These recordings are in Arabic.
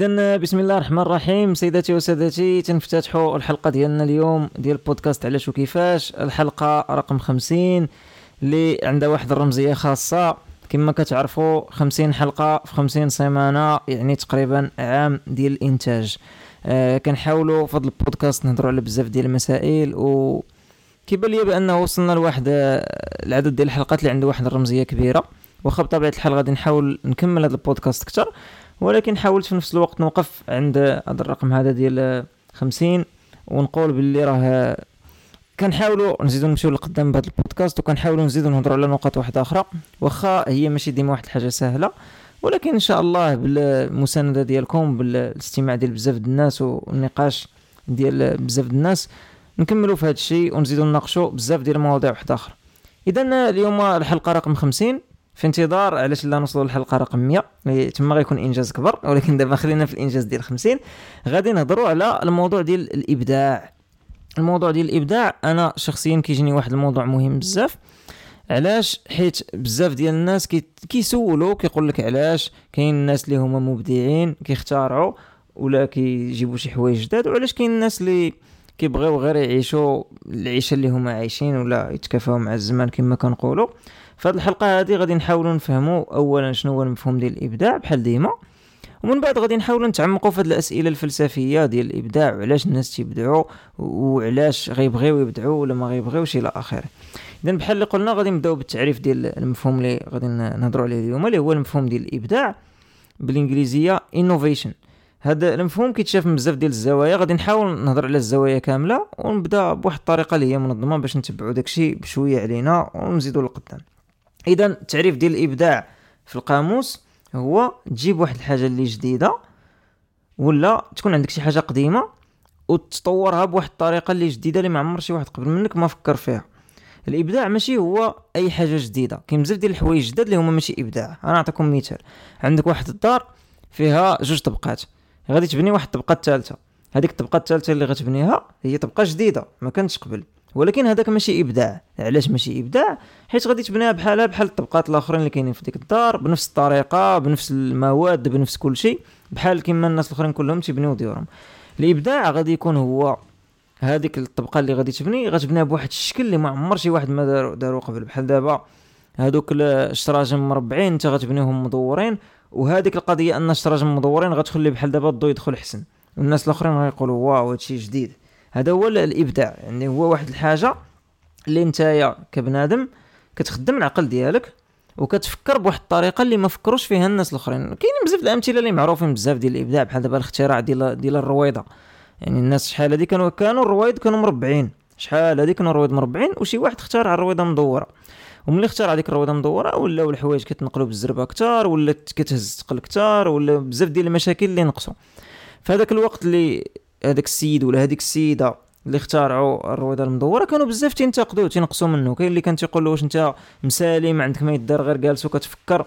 إذا بسم الله الرحمن الرحيم. سيداتي وسادتي تنفتتحوا الحلقة ديالنا اليوم ديال البودكاست علاش وكيفاش الحلقة رقم 50 اللي عندها واحد الرمزية خاصة. كما كتعرفوا 50 حلقة في 50 سيمانة يعني تقريبا عام ديال الإنتاج. آه كنحاولوا في هذا البودكاست نهضروا على بزاف ديال المسائل و كيبان لي بأنه وصلنا لواحد العدد ديال الحلقات اللي عنده واحد الرمزية كبيرة. واخا بطبيعة الحال غادي نحاول نكمل هذا البودكاست أكثر ولكن حاولت في نفس الوقت نوقف عند هذا الرقم هذا ديال 50 ونقول باللي راه كنحاولوا نزيدو نمشيو لقدام بهذا البودكاست وكنحاولوا نزيدو نهضروا على نقاط واحدة أخرى. واخا هي ماشي ديما واحد الحاجة سهلة ولكن إن شاء الله بالمساندة ديالكم بالاستماع ديال بزاف ديال الناس والنقاش ديال بزاف ديال الناس نكملوا في هذا الشيء ونزيدوا نناقشوا بزاف ديال المواضيع واحدة أخرى. اذا اليوم الحلقة رقم 50 في انتظار علاش لا نوصلوا للحلقة رقم 100 تما غيكون إنجاز كبر ولكن دابا خلينا في الإنجاز ديال 50 غادي نهضروا على الموضوع ديال الإبداع. الموضوع ديال الإبداع أنا شخصيا كيجيني واحد الموضوع مهم بزاف. علاش؟ حيت بزاف ديال الناس كيسولوا كيقول لك علاش كاين الناس اللي هما مبدعين كيختارعوا ولا كيجيبوا شي حوايج جداد وعلاش كاين الناس اللي كيبغيو غير يعيشوا العيشة اللي هما عايشين ولا يتكافاو مع الزمان كما كنقولوا. فهاد الحلقة هذه غادي نحاولوا نفهموا اولا شنو هو المفهوم ديال الإبداع بحال ديما ومن بعد غادي نحاولوا نتعمقوا في هاد الأسئلة الفلسفية ديال الإبداع وعلاش الناس تيبدعوا وعلاش غيبغيو يبدعوا ولا ما غيبغيوش إلى آخره. اذا بحال اللي قلنا غادي نبداو بالتعريف ديال المفهوم اللي غادي نهضروا عليه اليوم اللي هو المفهوم ديال الإبداع بالإنجليزية innovation. هذا المفهوم كيتشاف من بزاف ديال الزوايا غادي نحاول نهضر على الزوايا كاملة ونبدا بواحد الطريقة اللي هي منظمة باش نتبعوا داكشي بشوية علينا ونزيدوا لقدام. إذا التعريف ديال الإبداع في القاموس هو تجيب واحد الحاجة اللي جديدة ولا تكون عندك شي حاجة قديمة وتطورها بواحد الطريقة اللي جديدة اللي ما عمر شي واحد قبل منك ما فكر فيها. الإبداع ماشي هو أي حاجة جديدة كاين بزاف ديال الحوايج جداد اللي هما ماشي إبداع. أنا نعطيكم مثال. عندك واحد الدار فيها جوج طبقات غادي تبني واحد الطبقة الثالثة. هذيك الطبقة الثالثة اللي غتبنيها هي طبقة جديدة ما كانتش قبل. ولكن هذاك ماشي إبداع. علاش ماشي إبداع؟ حيت غادي تبنيها بحالها بحال الطبقات الآخرين اللي كاينين في ديك الدار بنفس الطريقة بنفس المواد بنفس كل شيء بحال كيما الناس الآخرين كلهم تيبنيو ديورهم. الإبداع غادي يكون هو هذيك الطبقة اللي غادي تبني غتبنيها بواحد الشكل اللي ما عمر شي واحد ما دارو, دارو قبل. بحال دابا هادوك الشراجم مربعين انت غتبنيهم مدورين وهذيك القضية أن الشراجم مدورين غتخلي بحال دابا الضوء يدخل حسن. والناس الآخرين غيقولوا واو هادشي جديد. هذا هو الإبداع. يعني هو واحد الحاجة اللي نتايا كبنادم كتخدم العقل ديالك وكتفكر بواحد الطريقة اللي ما فكروش فيها الناس الآخرين. كاينين بزاف الأمثلة اللي معروفين بزاف ديال الإبداع بحال دابا الاختراع ديال ديال الرويضة. يعني الناس شحال هادي كانوا كانوا الرويض كانوا مربعين. شحال هادي كانوا الرويض مربعين وشي واحد اخترع الرويضة مدورة. وملي اختار هذيك الرويضة مدورة ولاو الحوايج كتنقلوا بالزربة أكثر ولا كتهز ثقل أكثر ولا بزاف ديال المشاكل اللي نقصوا في هذاك الوقت اللي هذاك السيد ولا هذيك السيده اللي اخترعوا الرويضة المدورة كانوا بزاف تينتقدوا تينقصوا منه. كاين اللي كان تيقول له واش انت مسالي ما عندك ما يدار غير جالس وكتفكر.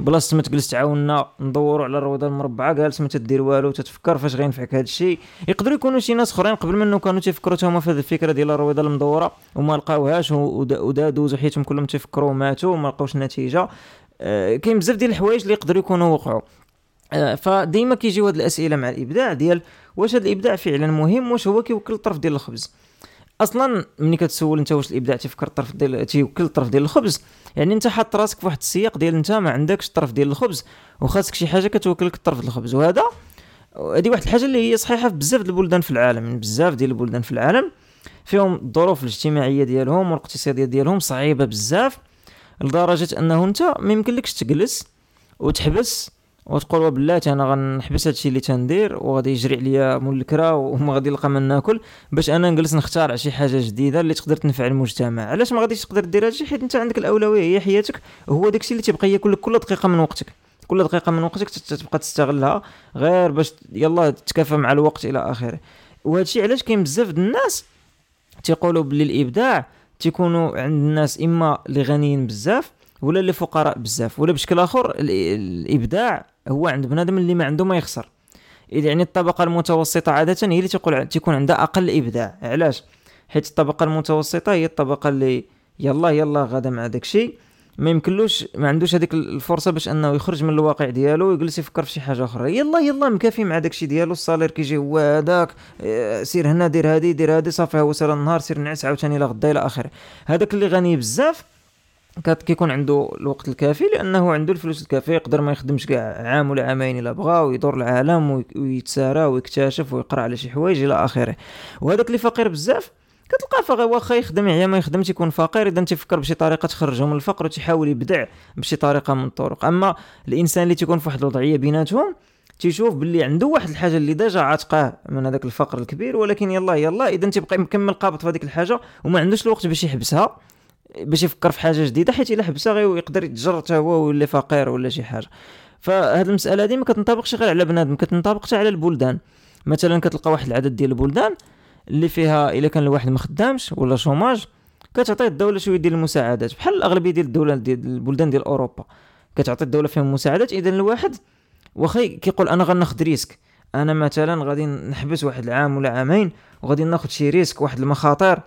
بلاصة ما تجلس تعاوننا ندوروا على الرويضة المربعة جالس ما تدير والو تتفكر فاش غينفعك هذا الشيء. يقدروا يكونوا شي ناس أخرين قبل منه كانوا تيفكروا هما في هذه الفكرة ديال الرويضة المدورة وما لقاوهاش ودا دوزوا حياتهم كلهم تيفكروا وماتوا وما لقاوش النتيجه آه كاين بزاف ديال الحوايج اللي يقدروا يكونوا وقعوا. فديما كيجيو هاد الأسئلة مع الإبداع ديال واش هذا الإبداع فعلا مهم واش هو كيوكل الطرف ديال الخبز. أصلا ملي كتسول انت واش الإبداع تيفكر الطرف ديال تيوكل الطرف ديال الخبز. يعني انت حاط راسك في واحد السياق ديال انت ما عندكش الطرف ديال الخبز وخاصك شي حاجة كتوكلك الطرف ديال الخبز. وهذا هذه واحد الحاجة اللي هي صحيحة في بزاف البلدان في العالم. يعني بزاف ديال البلدان في العالم فيهم الظروف الاجتماعية ديالهم والاقتصادية ديالهم صعيبة بزاف لدرجة أنه انت ما يمكنلكش تجلس وتحبس وتقول بلاتي أنا غنحبس هادشي اللي تندير وغادي يجري عليا مول الكرا وما غادي نلقى من ناكل باش أنا نجلس نختار شي حاجة جديدة اللي تقدر تنفع المجتمع. علاش ما غاديش تقدر دير هادشي حيت أنت عندك الأولوية هي حياتك هو داكشي اللي تيبقى ياكل كل دقيقة من وقتك. كل دقيقة من وقتك تبقى تستغلها غير باش يلا تتكافى مع الوقت إلى آخره. وهادشي علاش كاين بزاف د الناس تيقولوا بلي الإبداع تيكونوا عند الناس إما اللي غنيين بزاف ولا اللي فقراء بزاف. ولا بشكل آخر الإبداع هو عند بنادم اللي ما عنده ما يخسر. يعني الطبقة المتوسطة عادة هي اللي تقول تكون عندها أقل إبداع. علاش؟ حيت الطبقة المتوسطة هي الطبقة اللي يلاه يلاه غادا مع داكشي ما يمكنلوش ما عندوش هذيك الفرصة باش أنه يخرج من الواقع ديالو ويجلس يفكر في شي حاجة أخرى. يلاه يلاه مكافي مع داكشي ديالو. ال salaire كيجي هو هذاك آه، سير هنا دير هادي دير هادي صافي هو سالا النهار سير نعس عاوتاني لا غدا إلى آخره. هذاك اللي غني بزاف كيكون عنده الوقت الكافي لأنه عنده الفلوس الكافية يقدر ما يخدمش كاع عام ولا عامين إلا بغا ويدور العالم ويتسارى ويكتشف ويقرأ على شي حوايج إلى آخره. وهذاك اللي فقير بزاف كتلقى فقير واخا يخدم يا ما يخدمش يكون فقير إذا تيفكر بشي طريقة تخرجه من الفقر وتحاول يبدع بشي طريقة من الطرق. أما الإنسان اللي تيكون في واحد الوضعية بيناتهم تيشوف باللي عنده واحد الحاجة اللي ديجا عاتقاه من هذاك الفقر الكبير ولكن يلا يلا إذا تيبقى مكمل قابط في هذيك الحاجة وما عندوش الوقت باش يحبسها باش يفكر في حاجة جديدة حيت إلا حبسها غير يقدر يتجر حتى هو ويولي فقير ولا شي حاجة. فهاد المسألة هذه ما كتنطبقش غير على بنادم كتنطبق حتى على البلدان. مثلا كتلقى واحد العدد ديال البلدان اللي فيها إلا كان الواحد ما خدامش ولا chômage كتعطي الدولة شوية ديال المساعدات. بحال الاغلبيه ديال الدول ديال البلدان ديال أوروبا كتعطي الدولة فيهم مساعدات. إذا الواحد واخا كيقول أنا غناخذ risque. أنا مثلا غادي نحبس واحد العام ولا عامين وغادي ناخذ شي risque واحد المخاطر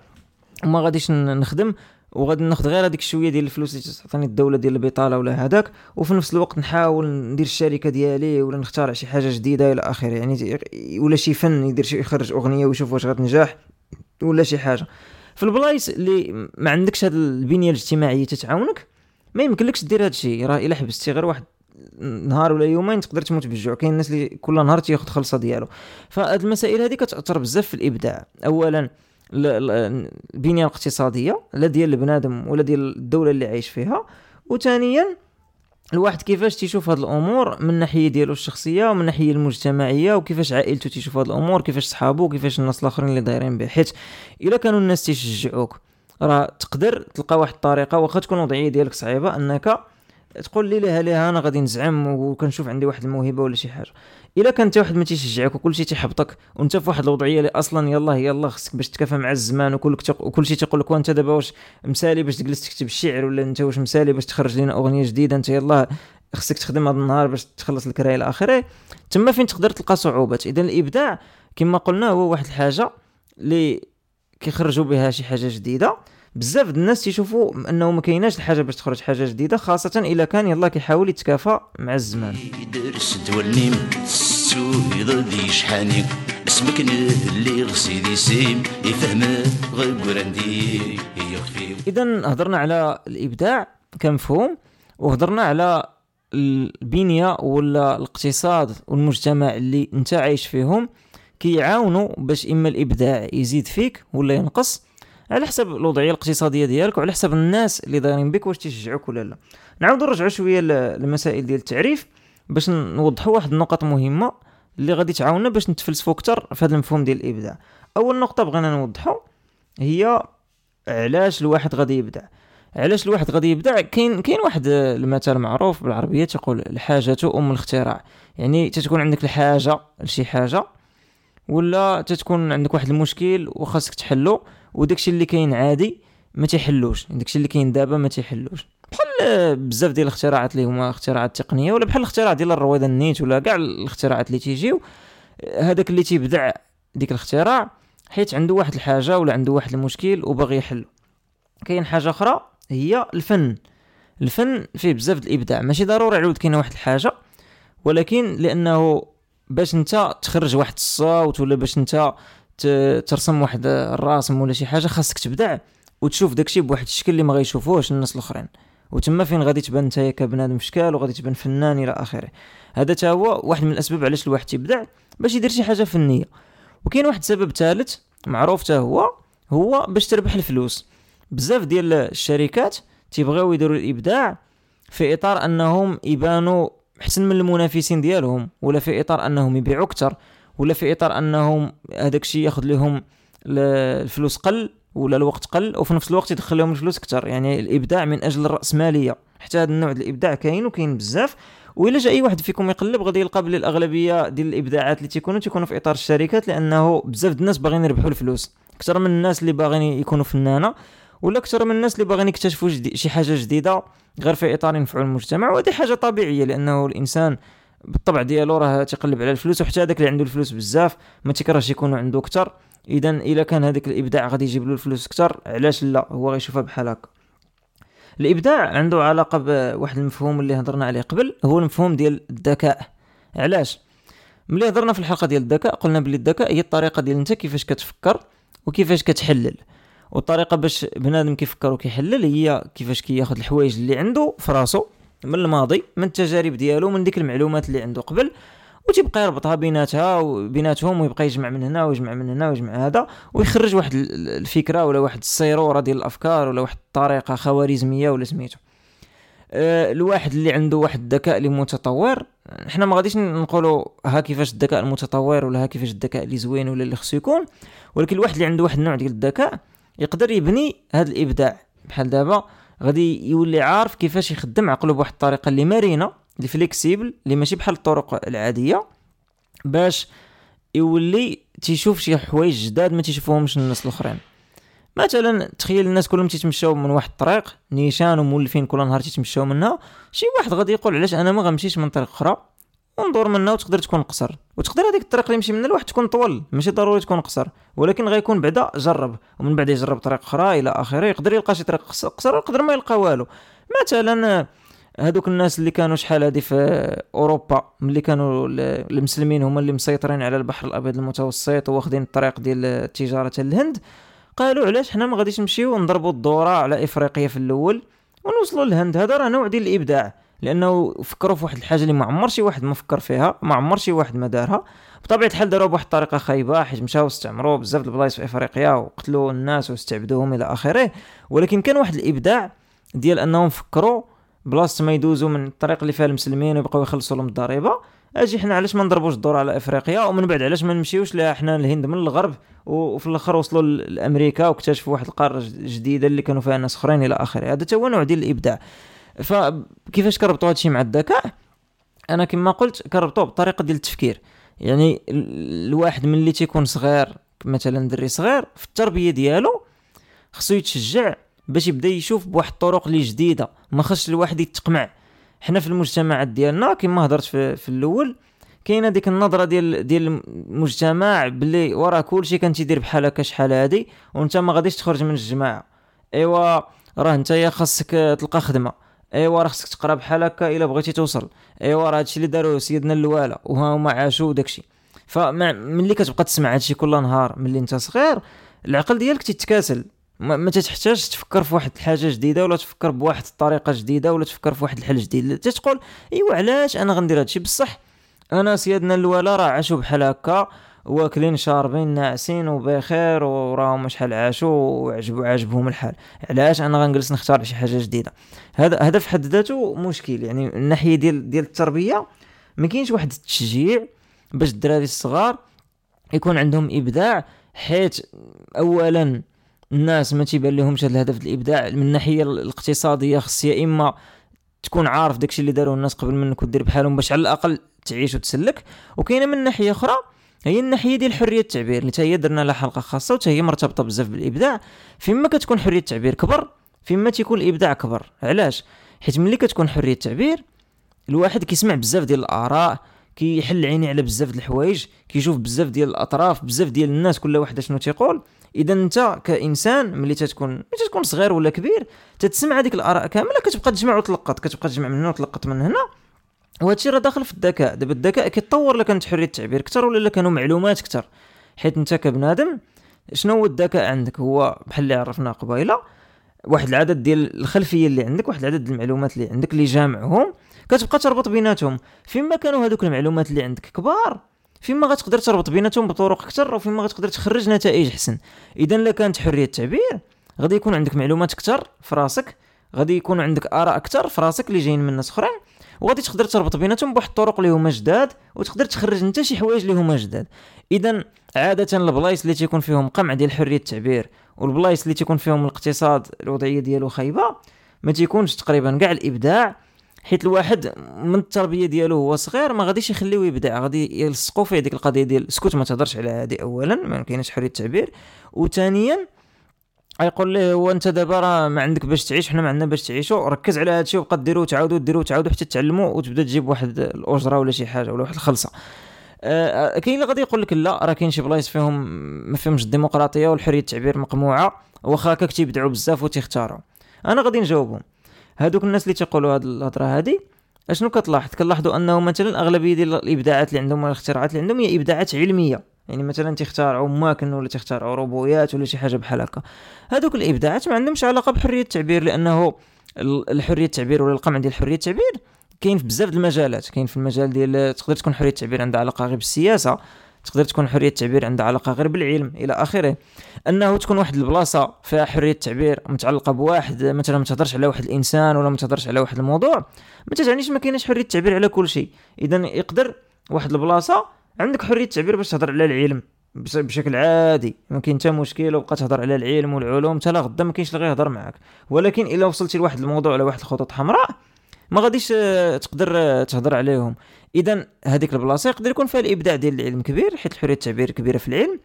وما غاديش نخدم. وغادي ناخذ غير هذيك شوية ديال الفلوس اللي تعطيني الدولة ديال البطاله ولا هذاك وفي نفس الوقت نحاول ندير الشركة ديالي ولا نخترع شي حاجة جديدة إلى آخره. يعني ولا شي فن يدير شي يخرج أغنية ويشوف واش غتنجح ولا شي حاجة. في البلايص اللي ما عندكش هذه البنية الاجتماعية تتعاونك ما يمكنلكش دير هذا الشيء. راه إلا حبستي غير واحد نهار ولا يومين تقدر تموت بالجوع. كاين الناس اللي كل نهار تياخذ خلصة ديالو. فهاد المسائل هذه كتأثر بزاف في الإبداع. اولا البنيه الاقتصاديه لا ديال البنادم ولا ديال الدولة اللي عايش فيها. وثانيا الواحد كيفاش تيشوف هاد الأمور من الناحيه ديالو الشخصية ومن الناحيه المجتمعية وكيفاش عائلته تيشوف هاد الأمور كيفاش صحابو وكيفاش الناس الآخرين اللي دايرين به حيت إلا كانوا الناس تيشجعوك راه تقدر تلقى واحد الطريقة واخا تكون الوضعيه ديالك صعيبة أنك تقول لي لها لها أنا غادي نزعم وكنشوف عندي واحد الموهبة ولا شي حاجة. إلا كان انت واحد ما تيشجعك وكل شيء تيحبطك وأنت في واحد الوضعية اللي أصلا يلا يلا خصك باش تكافى مع الزمان وكل وكل شيء تيقول لك وأنت دابا واش مسالي باش تجلس تكتب الشعر ولا أنت واش مسالي باش تخرج لنا أغنية جديدة أنت يلا خصك تخدم هذا النهار باش تخلص الكرايه إلى اخره تما فين تقدر تلقى صعوبات؟ اذا الإبداع كما قلنا هو واحد الحاجة اللي كيخرجوا بها شي حاجة جديدة. بزاف الناس تيشوفوا انه ما كايناش الحاجة باش تخرج حاجة جديدة خاصة إلا كان يلا كيحاول يتكافى مع الزمان. دي شحاني. اسمك اللي غسيدي سيم يفهم غير إذا هضرنا على الإبداع كمفهوم وهضرنا على البنية ولا الاقتصاد والمجتمع اللي أنت عايش فيهم كيعاونوا باش إما الإبداع يزيد فيك ولا ينقص على حسب الوضعية الاقتصادية ديالك وعلى حسب الناس اللي دايرين بك واش تيشجعوك ولا لا. نعاودو نرجعو شوية للمسائل ديال التعريف باش نوضحوا واحد النقط مهمة اللي غادي تعاوننا باش نتفلسفوا أكثر في هذا المفهوم ديال الإبداع. أول نقطة بغينا نوضحوا هي علاش الواحد غادي يبدع. علاش الواحد غادي يبدع؟ كاين كاين واحد المثال معروف بالعربية تقول الحاجة أم الاختراع. يعني تتكون عندك الحاجة لشي حاجة ولا تتكون عندك واحد المشكل وخاصك تحلو وداكشي اللي كاين عادي ما تيحلوش. داكشي اللي كاين دابا ما تيحلوش. بحال بزاف ديال الاختراعات اللي هما اختراعات تقنية ولا بحال الاختراع ديال الرويضه النيت ولا كاع الاختراعات اللي تيجيو هذاك اللي تيبدع ديك الاختراع حيت عنده واحد الحاجة ولا عنده واحد المشكل وباغي يحلو. كاين حاجة أخرى هي الفن. الفن فيه بزاف الإبداع. ماشي ضروري عود كاينة واحد الحاجة ولكن لأنه باش انت تخرج واحد الصوت ولا باش انت ترسم واحد الراسم ولا شي حاجة خاصك تبدع وتشوف داكشي بواحد الشكل اللي ما غيشوفوهش الناس الأخرين. وتما فين غادي تبان نتايا كبنادم شكال وغادي تبان فنان إلى آخره. هذا تا هو واحد من الأسباب علاش الواحد تيبدع باش يدير شي حاجة فنية. وكاين واحد السبب ثالث معروف تا هو هو باش تربح الفلوس. بزاف ديال الشركات تيبغيو يديروا الابداع في إطار أنهم يبانوا احسن من المنافسين ديالهم ولا في إطار أنهم يبيعوا أكثر ولا في إطار أنهم هذاك الشيء ياخذ لهم الفلوس قل ولا الوقت قل وفي نفس الوقت يدخل لهم الفلوس أكثر. يعني الإبداع من أجل الرأسمالية. حتى هذا النوع الإبداع كاين وكاين بزاف. وإلا جا أي واحد فيكم يقلب غادي يلقى بلي الأغلبية ديال الإبداعات اللي تيكونوا تيكونوا في إطار الشركات لأنه بزاف الناس باغيين يربحوا الفلوس. أكثر من الناس اللي باغيين يكونوا فنانة. ولا أكثر من الناس اللي باغيين يكتشفوا شي حاجة جديدة غير في إطار ينفعوا المجتمع وهذه حاجة طبيعية لأنه الإنسان بالطبع ديالو راه تيقلب على الفلوس وحتى هذاك اللي عنده الفلوس بزاف ما تيكرهش يكونوا عنده أكثر. إذا إلا كان هذاك الإبداع غادي يجيب له الفلوس أكثر علاش لا؟ هو غيشوفها بحال هكا. الإبداع عنده علاقة بواحد المفهوم اللي هضرنا عليه قبل هو المفهوم ديال الذكاء. علاش؟ ملي هضرنا في الحلقة ديال الذكاء قلنا بلي الذكاء هي الطريقة ديال أنت كيفاش كتفكر وكيفاش كتحلل. والطريقة باش بنادم كيفكر وكيحلل هي كيفاش كياخذ الحوايج اللي عنده في راسو من الماضي من التجارب ديالو من ديك المعلومات اللي عنده قبل وتيبقى يربطها بيناتها وبيناتهم ويبقى يجمع من هنا ويجمع من هنا ويجمع هذا ويخرج واحد الفكرة ولا واحد السيرورة ديال الأفكار ولا واحد الطريقة خوارزمية ولا سميتو. أه الواحد اللي عنده واحد الذكاء اللي متطور حنا ما غاديش نقولوا ها كيفاش الذكاء المتطور ولا ها كيفاش الذكاء اللي زوين ولا اللي خصو يكون ولكن الواحد اللي عنده واحد النوع ديال الذكاء يقدر يبني هذا الإبداع. بحال دابا غادي يولي عارف كيفاش يخدم عقله بواحد الطريقة اللي مرنه اللي flexible اللي ماشي بحال الطرق العادية باش يولي تيشوف شي حوايج جداد ما تيشوفوهمش الناس الأخرين. مثلا تخيل الناس كلهم تيتمشاو من واحد الطريق نيشان ومولفين كل نهار تيتمشاو منها شي واحد غادي يقول علاش أنا ما غنمشيش من طريق أخرى؟ وندور منها وتقدر تكون قصر. وتقدر هذيك الطريق اللي يمشي منها الواحد تكون طول ماشي ضروري تكون قصر. ولكن غيكون بعدا جرب. ومن بعد يجرب طريق أخرى إلى آخره يقدر يلقى شي طريق قصر ويقدر ما يلقى والو. مثلا هذوك الناس اللي كانوا شحال هادي في أوروبا ملي كانوا المسلمين هما اللي مسيطرين على البحر الأبيض المتوسط واخدين الطريق ديال التجاره الهند قالوا علاش حنا ما غاديش نمشيو نضربوا الدورة على إفريقيا في الأول ونوصلوا للهند. هذا راه نوع ديال الإبداع. لأنه فكروا في واحد الحاجة اللي ما عمر شي واحد ما فكر فيها ما عمر شي واحد ما دارها. بطبيعة الحال داروها بواحد الطريقة خايبة حيت مشاو استعمروا بزاف البلايص في إفريقيا وقتلوا الناس واستعبدوهم إلى آخره. ولكن كان واحد الإبداع ديال أنهم فكروا بلاصة ما يدوزوا من الطريق اللي فيها المسلمين ويبقاو يخلصوا لهم الضريبة. أجي حنا علاش ما نضربوش الدور على إفريقيا؟ ومن بعد علاش ما نمشيوش لها حنا الهند من الغرب؟ وفي الآخر وصلوا لأمريكا واكتشفوا واحد القارة جديدة اللي كانوا فيها ناس أخرين إلى آخره. هذا هو نوع ديال الإبداع. فكيفاش كربطوا هادشي مع الذكاء؟ أنا كما قلت كربطوه بالطريقة ديال التفكير. يعني الواحد ملي تيكون صغير مثلا دري صغير في التربية ديالو خصو يتشجع باش يبدأ يشوف بواحد الطرق اللي جديدة ما خصش الواحد يتقمع. حنا في المجتمعات ديالنا كما هضرت في, في الأول كاينة ديك النظرة ديال ديال المجتمع باللي وراه كلشي كان تيدير بحال هكا شحال هادي وانت ما غاديش تخرج من الجماعة. إيوا راه انت خاصك تلقى خدمة. ايوا راه خصك تقرا بحال هكا الا بغيتي توصل. ايوا راه هادشي اللي داروا سيدنا الاواله وها هما عاشوا داكشي فملي كتبقى تسمع هادشي كل نهار ملي انت صغير العقل ديالك تيتكاسل. ما, ما تفكر في واحد الحاجة جديدة ولا تفكر بواحد الطريقة جديدة ولا تفكر في واحد الحل جديد. تقول إيوا علاش أنا غندير هادشي؟ بصح أنا سيادنا الوالا راه عاشوا بحال هكا. واكلين شاربين ناعسين وبخير وراهم شحال عاشوا وعجبوا عجبهم الحال. علاش؟ أنا غنجلس نختار شي حاجة جديدة. هذا هذا في حد ذاته مشكل. يعني الناحيه ديال ديال التربية ما كاينش واحد التشجيع باش الدراري الصغار يكون عندهم إبداع حيت اولا الناس ما تيبان لهمش هذا الهدف الإبداع. من الناحيه الاقتصادية خص يا إما تكون عارف داكشي اللي داروا الناس قبل منك ودير بحالهم باش على الأقل تعيش وتسلك. وكاينة من ناحية أخرى هي الناحية ديال حرية التعبير اللي هي درنا لها حلقة خاصة وتا هي مرتبطة بزاف بالإبداع. فيما كتكون حرية التعبير كبر فيما تيكون الإبداع كبر. علاش؟ حيت ملي كتكون حرية التعبير الواحد كيسمع بزاف ديال الآراء كيحل عيني على بزاف د الحوايج كيشوف بزاف ديال الأطراف بزاف ديال الناس كل واحد شنو تيقول. إذا انت كإنسان ملي تتكون ملي تتكون صغير ولا كبير تتسمع هذيك الآراء كاملة كتبقى تجمع وتلقط كتبقى تجمع من هنا وتلقط من هنا. وهادشي راه داخل في الذكاء. دابا الذكاء كيتطور لكانت حرية التعبير. أكثر ولا كانوا معلومات أكثر حيت أنت كبنادم شنو هو الذكاء عندك؟ هو بحال اللي عرفنا قبيلة واحد العدد ديال الخلفية اللي عندك واحد العدد المعلومات اللي عندك اللي جامعهم كتبقى تربط بيناتهم. فيما كانوا هذوك المعلومات اللي عندك كبار فيما غتقدر تربط بيناتهم بطرق أكثر وفيما غتقدر تخرج نتائج أحسن. اذا إلا كانت حرية التعبير غادي يكون عندك معلومات أكثر في راسك غادي يكون عندك آراء أكثر في راسك اللي جايين من ناس أخرين. وغادي تقدر تربط بيناتهم بواحد الطرق اللي هما جداد وتقدر تخرج انت شي حوايج اللي هما جداد. اذا عادة البلايص اللي تيكون فيهم قمع ديال حرية التعبير والبلايص اللي تيكون فيهم الاقتصاد الوضعية ديالو خايبة ما تيكونش تقريبا كاع الإبداع حيت الواحد من التربية ديالو هو صغير ما غاديش يخليو يبدع غادي يلصقوا فيه ديك القضية ديال اسكت ما تهضرش على هذه اولا ما كاينش حرية التعبير. وثانيا يقول ليه هو أنت دابا راه ما عندك باش تعيش حنا ما عندنا باش تعيشوا ركز على هذا الشيء وبقى ديروا وتعاودوا ديروا وتعاودوا حتى تعلموا وتبدا تجيب واحد الأجرة ولا شي حاجة ولا واحد الخلصة. آه كاين اللي غادي يقول لك لا راه كاين شي بلايص فيهم ما فيهمش الديمقراطية والحرية التعبير مقموعة واخا هكاك تيبدعوا بزاف وتيختاروا. أنا غادي نجاوبهم. هادوك الناس اللي تيقولوا هاد الهضرة هادي أشنو كتلاحظ؟ كنلاحظوا أنه مثلا أغلبية ديال الإبداعات اللي عندهم والإختراعات اللي عندهم هي إبداعات علمية. يعني مثلا تختارعوا ماكن ولا تختارعوا روبويات ولا شي حاجة بحال هكا. هادوك الإبداعات ما عندهمش علاقة بحرية التعبير لأنه الحرية التعبير ولا القمع ديال حرية التعبير كاين في بزاف المجالات. كاين في المجال ديال تقدر تكون حرية التعبير عندها علاقة غير بالسياسة تقدر تكون حرية التعبير عندها علاقة غير بالعلم إلى آخره. أنه تكون واحد البلاصة فيها حرية التعبير متعلقة بواحد مثلا ما تهضرش على واحد الإنسان ولا ما تهضرش على واحد الموضوع ما تعنيش ما كاينش حرية التعبير على كل شيء. اذا يقدر واحد البلاصة عندك حرية التعبير باش تهضر على العلم بشكل عادي. ما كاين حتى مشكل وبقى تهضر على العلم والعلوم حتى غدا ما كاينش اللي غيهضر معاك. ولكن إلا وصلتي لواحد الموضوع على واحد الخطوط حمراء ما غاديش آه، تقدر آه، تهضر عليهم. اذا هذيك البلاصة يقدر يكون فيها الإبداع ديال العلم كبير حيت حريه التعبير كبيرة في العلم.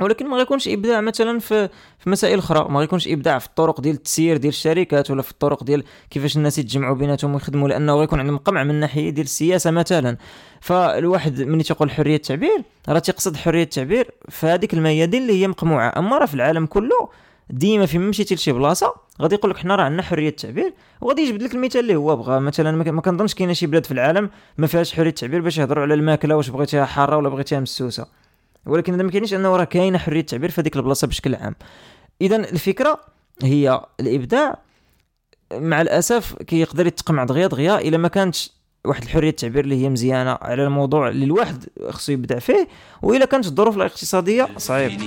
ولكن ما غيكونش إبداع مثلا في في مسائل أخرى. ما غيكونش إبداع في الطرق ديال التسيير ديال الشركات ولا في الطرق ديال كيفاش الناس يتجمعوا بيناتهم ويخدموا لأنه غيكون عندهم قمع من الناحيه ديال السياسة مثلا. فالواحد ملي تيقول حرية التعبير راه تيقصد حرية التعبير في هذيك الميادين اللي هي مقموعة. أما راه في العالم كله ديما فين مشيتي لشي بلاصة غادي يقول لك حنا راه عندنا حرية التعبير وغادي يجبد لك المثال اللي هو بغى. مثلا ما كنظنش كاينة شي بلاد في العالم ما فيهاش حرية التعبير باش يهضروا على الماكلة واش بغيتيها حارة ولا بغيتيها مسوسة. ولكن هذا ما كاينش أنه راه كاينة حرية التعبير في هذيك البلاصة بشكل عام. اذا الفكرة هي الإبداع مع الأسف كيقدر يتقمع دغيا دغيا إلا ما كانتش واحد الحرية التعبير اللي هي مزيانة على الموضوع اللي الواحد خصو يبدع فيه وإلا كانت الظروف الاقتصاديه صعيب.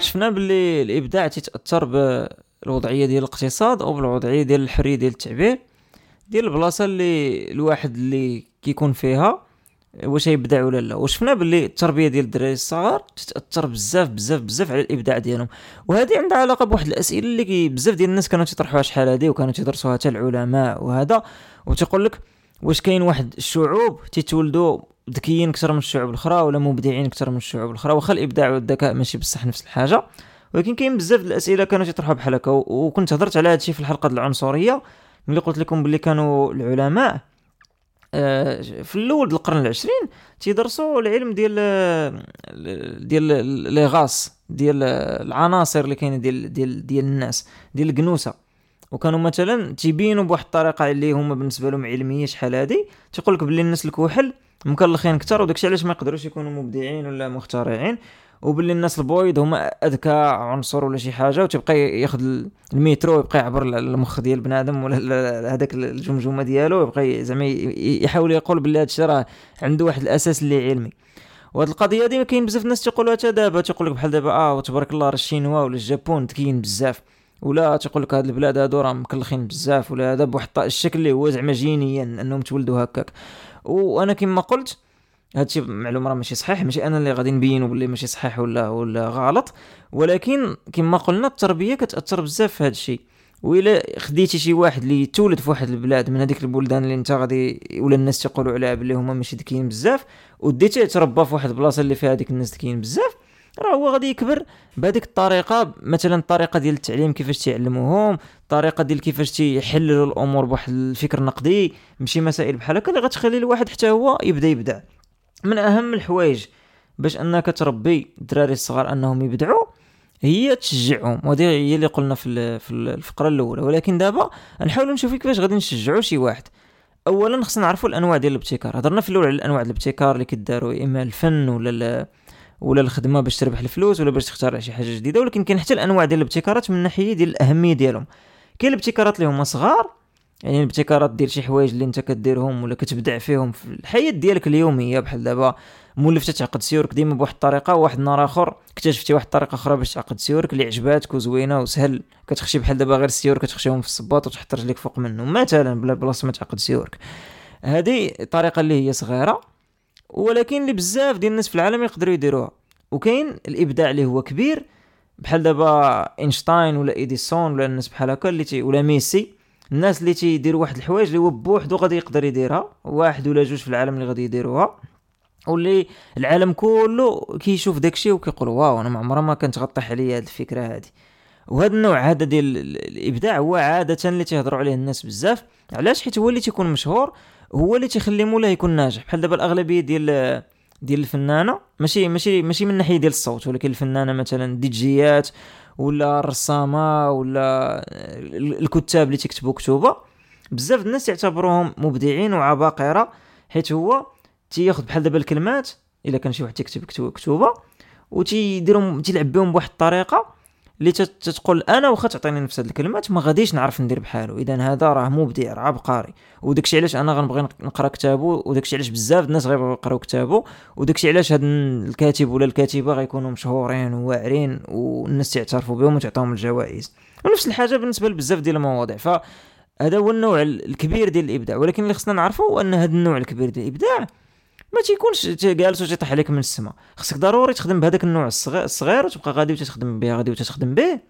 شفنا باللي الإبداع تيتأثر بالوضعيه ديال الاقتصاد أو بالوضعية ديال الحرية ديال التعبير ديال البلاصة اللي الواحد اللي كيكون فيها واش يبدع ولا لا؟ وشفنا باللي التربية ديال الدراري الصغار تتأثر بزاف بزاف بزاف على الإبداع ديالهم. وهذه عندها علاقة بواحد الأسئلة اللي بزاف ديال الناس كانوا تيطرحوها شحال هذه وكانوا تيدرسوها حتى العلماء وهذا. وتقول لك واش كاين واحد الشعوب تيتولدوا ذكيين أكثر من الشعوب الأخرى ولا مبدعين أكثر من الشعوب الأخرى؟ واخا الإبداع والذكاء ماشي بصح نفس الحاجة. ولكن كاين بزاف الأسئلة كانوا تيطرحوها بحال هكا وكنت هضرت على هذا الشيء في الحلقة العنصرية ملي قلت لكم باللي كانوا العلماء آه، في الأول القرن العشرين تيدرسوا العلم ديال ديال لي غاس ديال العناصر اللي كاينة ديال ديال ديال الناس ديال الكنوسة. وكانوا مثلا تيبينوا بواحد الطريقة اللي هما بالنسبة لهم علمية شحال هادي تيقول لك باللي الناس الكحل مكلخين أكثر وداكشي علاش ما يقدروش يكونوا مبدعين ولا مخترعين. وباللي الناس البويض هما أذكى عنصر ولا شي حاجة وتبقى ياخذ المترو ويبقى يعبر المخ ديال بنادم ولا هذاك الجمجمة ديالو يبقى زعما يحاول يقول باللي هذا الشيء راه عنده واحد الأساس اللي علمي. وهاد القضية هذه كاين بزاف الناس تيقولوها حتى دابا تيقول لك بحال دابا آه وتبارك الله راه الشينوا ولا الجابون ذكيين بزاف. ولا تيقول لك هاد البلاد هادو راه مكلخين بزاف ولا هذا بواحد الشكل اللي هو زعما جينيا أنهم تولدوا هكاك. وأنا كما قلت هادشي معلومه راه ماشي صحيح ماشي أنا اللي غادي نبين باللي ماشي صحيح ولا ولا غلط ولكن كما قلنا التربية كتأثر بزاف في هادشي. وإلا خديتي شي واحد اللي تولد في واحد البلاد من هذيك البلدان اللي انت غادي ولا الناس تيقولوا عليها بلي هما ماشي ذكيين بزاف وديتيه تربى في واحد البلاصة اللي فيها هذيك الناس ذكيين بزاف راه هو غادي يكبر بهذيك الطريقة مثلا الطريقة ديال التعليم كيفاش تيعلموهم الطريقة ديال كيفاش تيحللوا الأمور بواحد الفكر نقدي ماشي مسائل بحال هكا اللي غتخلي الواحد حتى هو يبدأ يبدع. من أهم الحوايج باش أنك تربي الدراري الصغار أنهم يبدعوا هي تشجعهم. وهذه هي اللي قلنا في في الفقرة الأولى. ولكن دابا نحاولوا نشوفوا كيفاش غادي نشجعوا شي واحد. اولا خصنا نعرفوا الأنواع ديال الابتكار. هضرنا في الأول على الأنواع ديال الابتكار اللي كيداروا إما الفن ولا ولا الخدمة باش تربح الفلوس ولا باش تختار شي حاجة جديدة. ولكن كاين حتى الأنواع ديال الابتكارات من الناحية ديال الأهمية ديالهم. كاين الابتكارات اللي هما صغار يعني الابتكارات ديال شي حوايج اللي انت كديرهم ولا كتبدع فيهم في الحياة ديالك اليومية بحال دابا مولف تعقد سيورك ديما بواحد الطريقة وواحد النهار آخر اكتشفتي واحد الطريقة أخرى باش تعقد سيورك اللي عجباتك وزوينة وسهل. كتخشي بحال دابا غير السيور كتخشيهم في الصباط وتحط رجليك فوق منه. مثلا بلا بلاصة ما تعقد سيورك. هذه طريقة اللي هي صغيرة ولكن اللي بزاف ديال الناس في العالم يقدروا يديروها. وكاين الإبداع اللي هو كبير بحال دابا إينشتاين ولا إيديسون ولا الناس بحال هكا اللي ولا ميسي. الناس اللي تيديروا واحد الحوايج اللي هو بوحدو غادي يقدر يديرها واحد ولا جوج في العالم اللي غادي يديروها. واللي العالم كله كيشوف داكشي وكيقول wow أنا ما عمرها ما كانت غطيح عليا هذه الفكرة هذه وهذا النوع هذا ديال الإبداع هو عادة اللي تيهضروا عليه الناس بزاف. علاش؟ حيت هو اللي تيكون مشهور هو اللي تيخلي مولاه يكون ناجح. بحال دابا الأغلبية ديال ديال الفنانة ماشي ماشي ماشي من ناحية ديال الصوت ولكن الفنانة مثلا ديجيات ولا الرسامه ولا الكتاب اللي تكتبوا كتوبه بزاف الناس يعتبروهم مبدعين وعباقرة حيت هو تياخذ بحال دابا الكلمات إلا كان شي واحد تيكتب كتوبه وتيديرهم تيلعب بهم بواحد الطريقة. اللي تتقول أنا واخا تعطيني نفس هاد الكلمات ما غاديش نعرف ندير بحالو. إذا هذا راه مبدع راه عبقري. وداكشي علاش أنا غنبغي نقرأ كتابو وداكشي علاش بزاف الناس غيبغيو يقراو كتابو. وداكشي علاش هاد الكاتب ولا الكاتبة غيكونوا مشهورين وواعرين والناس تعترفوا بهم وتعطيهم الجوائز. ونفس الحاجة بالنسبة لبزاف ديال المواضيع. فهذا هو النوع الكبير ديال الإبداع. ولكن اللي خصنا نعرفوا أن هذا النوع الكبير ديال الإبداع ما تيكونش جالس وتيطيح عليك من السماء خصك ضروري تخدم بهذاك النوع الصغير وتبقى غادي وتخدم به غادي وتخدم به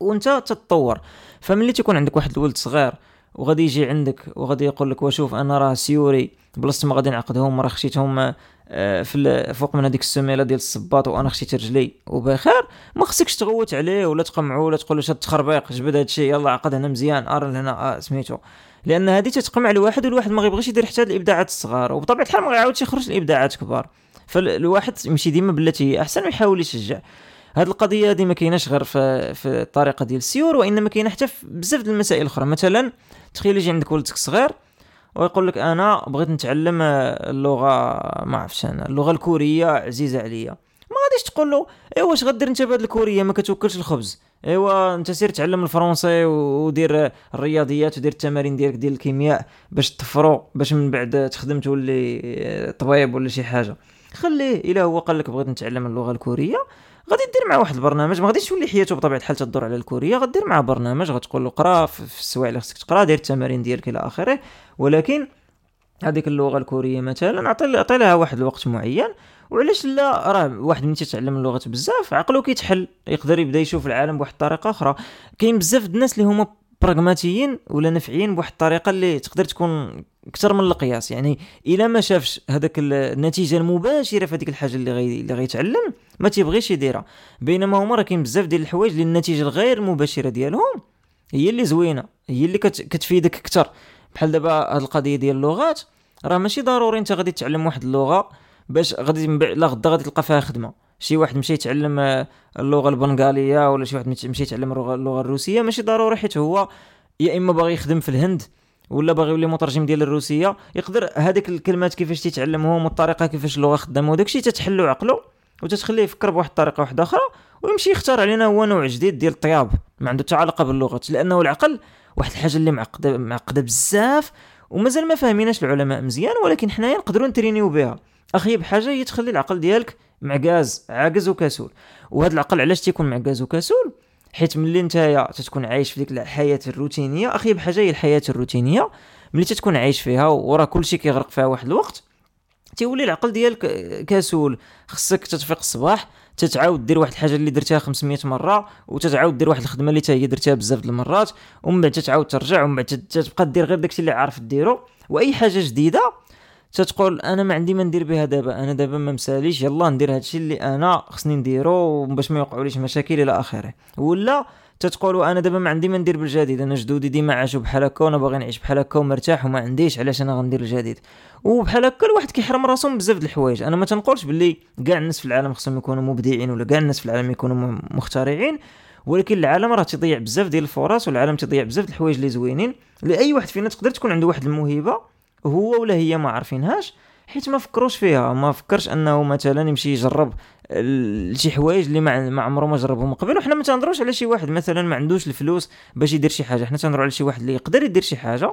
وانت تتطور. فملي تيكون عندك واحد الولد صغير وغادي يجي عندك وغادي يقول لك وشوف أنا راه سيوري بلاصه ما غادي نعقدهم راه خشيتهم آه، في فوق من هذيك السميلة ديال الصباط وأنا خشيت رجلي. وبخير ما خصكش تغوت عليه ولا تقمعو ولا تقول له شاد تخربيق جبد هادشي يلا عقد هنا مزيان ار هنا آه سميتو. لأن هذه تتقمع الواحد والواحد ما غيبغيش يدير حتى الإبداعات الصغار. وبطبيعة الحال ما غيعاودش يخرج الإبداعات كبار. فالواحد يمشي ديما بالتي هي أحسن ويحاول يشجع. هذه القضية هذه ما كايناش غير في, في الطريقة ديال السيور وإنما كاينة حتى في بزاف ديال المسائل الاخرى مثلا تخيل يجي عندك ولدك صغير ويقول لك أنا بغيت نتعلم اللغة ما عرفتش أنا اللغة الكورية عزيزة عليا. ما غاديش تقول له ايوا واش غدير أنت بهاد الكورية؟ ما كتوكلش الخبز. إيوا أنت سير تعلم الفرنسي ودير الرياضيات ودير التمارين ديالك ديال الكيمياء باش تفرو باش من بعد تخدم تولي طبيب ولا شي حاجة. خليه إلا هو قال لك بغيت نتعلم اللغة الكورية غادي دير معاه واحد البرنامج. ما غاديش تولي حياته بطبيعة الحال تدور على الكورية غدير معاه برنامج غتقول له قرا في السوايع اللي خصك تقرأ دير التمارين ديالك إلى آخره. ولكن هذيك اللغة الكورية مثلا أعطي أعطي لها واحد الوقت معين. وعلاش لا؟ راه واحد ملي تيتعلم اللغات بزاف عقلو كيتحل يقدر يبدأ يشوف العالم بواحد الطريقة أخرى. كاين بزاف الناس اللي هما براغماتيين ولا نفعيين بواحد الطريقة اللي تقدر تكون أكثر من القياس. يعني إلا ما شافش هذاك النتيجة المباشرة في هذيك الحاجة اللي غي اللي غيتعلم ما تيبغيش يديرها. بينما هما راه كاين بزاف ديال الحوايج اللي النتيجة الغير مباشرة ديالهم هي اللي زوينة هي اللي كت... كتفيدك أكثر. بحال دابا هاد القضية ديال اللغات راه ماشي ضروري انت غادي تتعلم واحد اللغة باش غادي لا غدا غادي تلقى فيها خدمة. شي واحد مشى يتعلم آه، اللغة البنغالية ولا شي واحد مشى يتعلم اللغة الروسية ماشي ضروري حيت هو يا إما باغي يخدم في الهند ولا باغي يولي مترجم ديال الروسية يقدر هذيك الكلمات كيفاش تيتعلمهم والطريقة كيفاش اللغة خدامه وداكشي تتحلو عقلو وتتخليه يفكر بواحد الطريقة واحدة أخرى ويمشي يختار علينا هو نوع جديد ديال الطياب ما عنده حتى علاقه باللغات لأنه العقل واحد الحاجة اللي معقده معقدة بزاف ومازال ما فاهميناش العلماء مزيان ولكن حنايا نقدروا نترينيو بها. اخيب حاجة هي تخلي العقل ديالك معكاز عاجز وكسول. وهذا العقل علاش تيكون معكاز وكسول؟ حيت ملي نتايا تتكون عايش في ديك الحياة الروتينية اخيب حاجة هي الحياة الروتينية. ملي تتكون عايش فيها وراه كلشي كيغرق فيها واحد الوقت تيولي العقل ديالك كسول خصك تتفيق الصباح تتعاود دير واحد الحاجة اللي درتها 500 مرة وتتعاود دير واحد الخدمة اللي هي درتها بزاف د المرات ومن بعد تتعاود ترجع ومن بعد تبقى دير غير داكشي اللي عارف ديرو. وأي حاجة جديدة تتقول أنا ما عندي ما ندير بها دابا أنا دابا ما مساليش يلا ندير هادشي اللي أنا خصني نديرو باش ما يوقعوليش مشاكل إلى آخره. ولا تتقولوا أنا دابا ما عندي ما ندير بالجديد أنا جدودي ديما عاشوا بحال هكا وأنا باغي نعيش بحال هكا ومرتاح وما عنديش علاش أنا غندير الجديد؟ وبحال هكا الواحد كيحرم راسو من بزاف د الحوايج. أنا ما تنقولش باللي كاع الناس في العالم خصهم يكونوا مبدعين ولا كاع الناس في العالم يكونوا مخترعين ولكن العالم راه تضيع بزاف ديال الفرص والعالم تضيع بزاف د الحوايج اللي زوينين. لأي واحد فينا تقدر تكون عنده واحد الموهبة هو ولا هي ما عارفينهاش حيت ما فكروش فيها. ما فكرش أنه مثلا يمشي يجرب شي حوايج اللي ما عمره ما جربهم قبل. وحنا ما تنهضروش على شي واحد. مثلا ما عندوش الفلوس باش يدير شي حاجة. حنا تنهضروا على شي واحد اللي يقدر يدير شي حاجة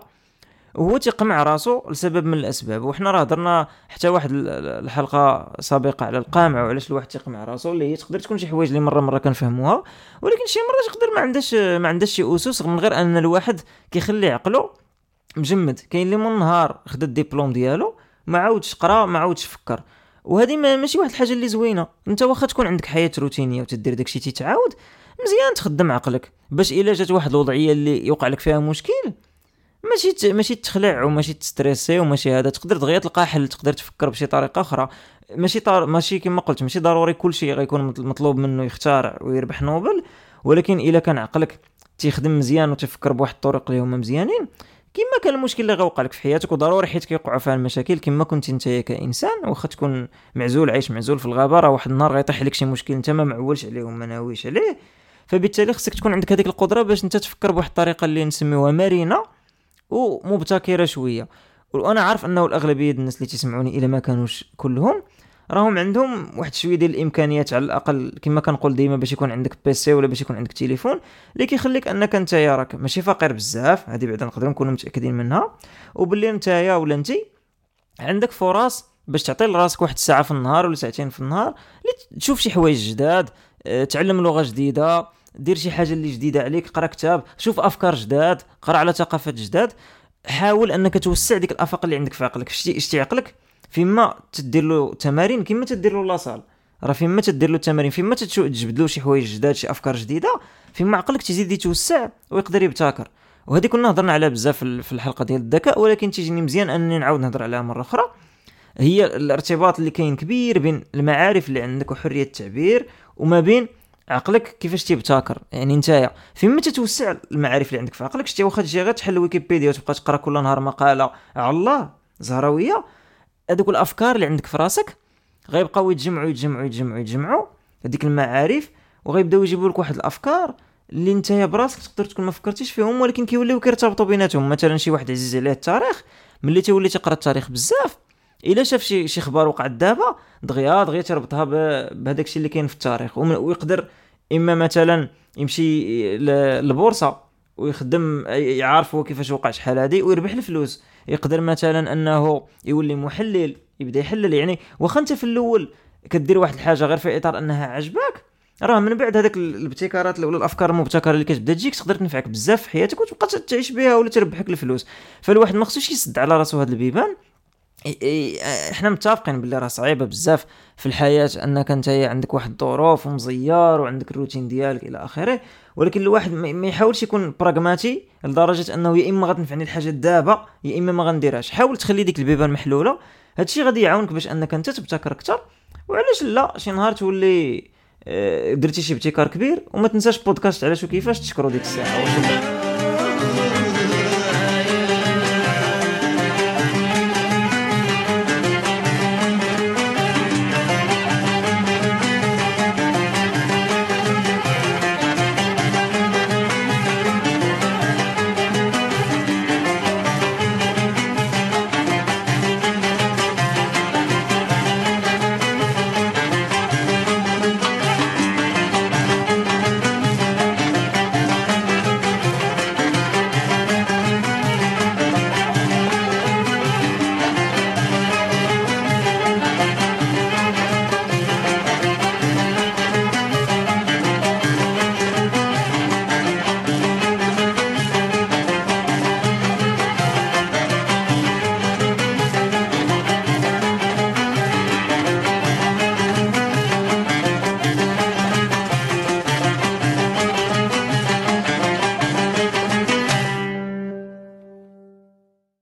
وهو تيقمع راسو لسبب من الأسباب. وحنا راه هضرنا حتى واحد الحلقة سابقة على القمع وعلاش الواحد تيقمع راسو اللي هي تقدر تكون شي حوايج اللي مرة مرة كنفهموها. ولكن شي مرة تقدر ما عندهاش ما عندهاش شي أسس من غير أن الواحد كيخلي عقله مجمد. كاين اللي من نهار خدا الدبلوم ديالو ما عاودش قرا ما عاودش فكر. وهذه ماشي واحد الحاجة اللي زوينة. أنت واخا تكون عندك حياة روتينية وتدير داكشي تيتعاود مزيان تخدم عقلك. باش إلا جات واحد الوضعية اللي يوقع لك فيها مشكل ماشي ماشي تخلع وماشي تستريسي وماشي هذا. تقدر دغيا تلقى حل تقدر تفكر بشي طريقة أخرى. ماشي طار... ماشي كما قلت ماشي ضروري كل شيء غيكون مطلوب منه يختارع ويربح نوبل. ولكن إلا كان عقلك تيخدم مزيان وتفكر بواحد الطرق اللي هما مزيانين كما كان المشكل اللي غيوقع لك في حياتك وضروري حيت كيوقعوا فيها المشاكل كما كنت انت كإنسان واخا تكون معزول عايش معزول في الغابة راه واحد النهار غيطيح لك شي مشكل انت ما معولش عليه وما ناويش عليه. فبالتالي خصك تكون عندك هذيك القدرة باش انت تفكر بواحد الطريقة اللي نسميوها مرنه ومبتكرة شوية. وأنا عارف أنه الأغلبية الناس اللي تسمعوني إلا ما كانوش كلهم راهم عندهم واحد شوية ديال الإمكانيات على الأقل كما كنقول ديما باش يكون عندك بيسي ولا باش يكون عندك تليفون اللي كيخليك أنك أنت راك ماشي فقير بزاف هذه بعدا نقدروا نكونوا متأكدين منها. وباللي أنت ولا انت عندك فرص باش تعطي لراسك واحد الساعة في النهار ولا ساعتين في النهار اللي تشوف شي حوايج جداد آه، تعلم لغة جديدة دير شي حاجة اللي جديدة عليك قرأ كتاب شوف أفكار جداد قرأ على ثقافات جداد حاول أنك توسع ديك الأفاق اللي عندك في عقلك شتي عقلك. فيما تدير له تمارين كيما تدير له لاصال. راه فيما تدير له التمارين فيما تجبد له شي حوايج جداد شي أفكار جديدة فيما عقلك تزيد يتوسع ويقدر يبتكر. وهذه كنا هضرنا عليها بزاف في الحلقة ديال الذكاء ولكن تيجيني مزيان أنني نعاود نهضر عليها مرة أخرى. هي الارتباط اللي كاين كبير بين المعارف اللي عندك وحرية التعبير وما بين عقلك كيفاش تيبتكر يعني نتايا فيما تتوسع المعارف اللي عندك في عقلك شتي واخا تجي غير تحل ويكيبيديا وتبقى تقرأ كل نهار مقالة على الله زهراوية هذوك الأفكار اللي عندك في راسك غيبقاو يتجمعوا يتجمعوا يتجمعوا يتجمعوا هذيك المعارف وغيبداو يجيبوا لك واحد الأفكار اللي نتايا براسك تقدر تكون ما فكرتيش فيهم ولكن كيوليو كيرتبطوا بيناتهم. مثلا شي واحد عزيز عليه التاريخ ملي تولي تقرأ التاريخ بزاف إلا شاف شي شي خبر وقعت دابا دغيا دغيا تربطها بهذاك الشيء اللي كاين في التاريخ ويقدر إما مثلا يمشي للبورصه ويخدم يعرف هو كيفاش وقع شحال هادي ويربح الفلوس. يقدر مثلا أنه يولي محلل يبدأ يحلل يعني. واخا أنت في الأول كدير واحد الحاجة غير في إطار أنها عجبك راه من بعد هذاك الابتكارات ولا الأفكار المبتكرة اللي كتبدا تجيك تقدر تنفعك بزاف في حياتك وتبقى تعيش بها ولا تربحك الفلوس. فالواحد ما خصوش يسد على راسو هاد البيبان. إحنا متفقين باللي راه صعيبة بزاف في الحياة أنك أنت عندك واحد الظروف ومزيار وعندك الروتين ديالك إلى آخره ولكن الواحد ما يحاولش يكون براغماتي لدرجة أنه يا إما غتنفعني الحاجة دابا يا إما ما غنديرهاش. حاول تخلي ديك البيبان محلولة. هادشي غادي يعاونك باش أنك أنت تبتكر أكثر وعلاش لا؟ شي نهار تولي آه، درتي شي ابتكار كبير وما تنساش بودكاست على شو كيفاش تشكروا ديك الساعة.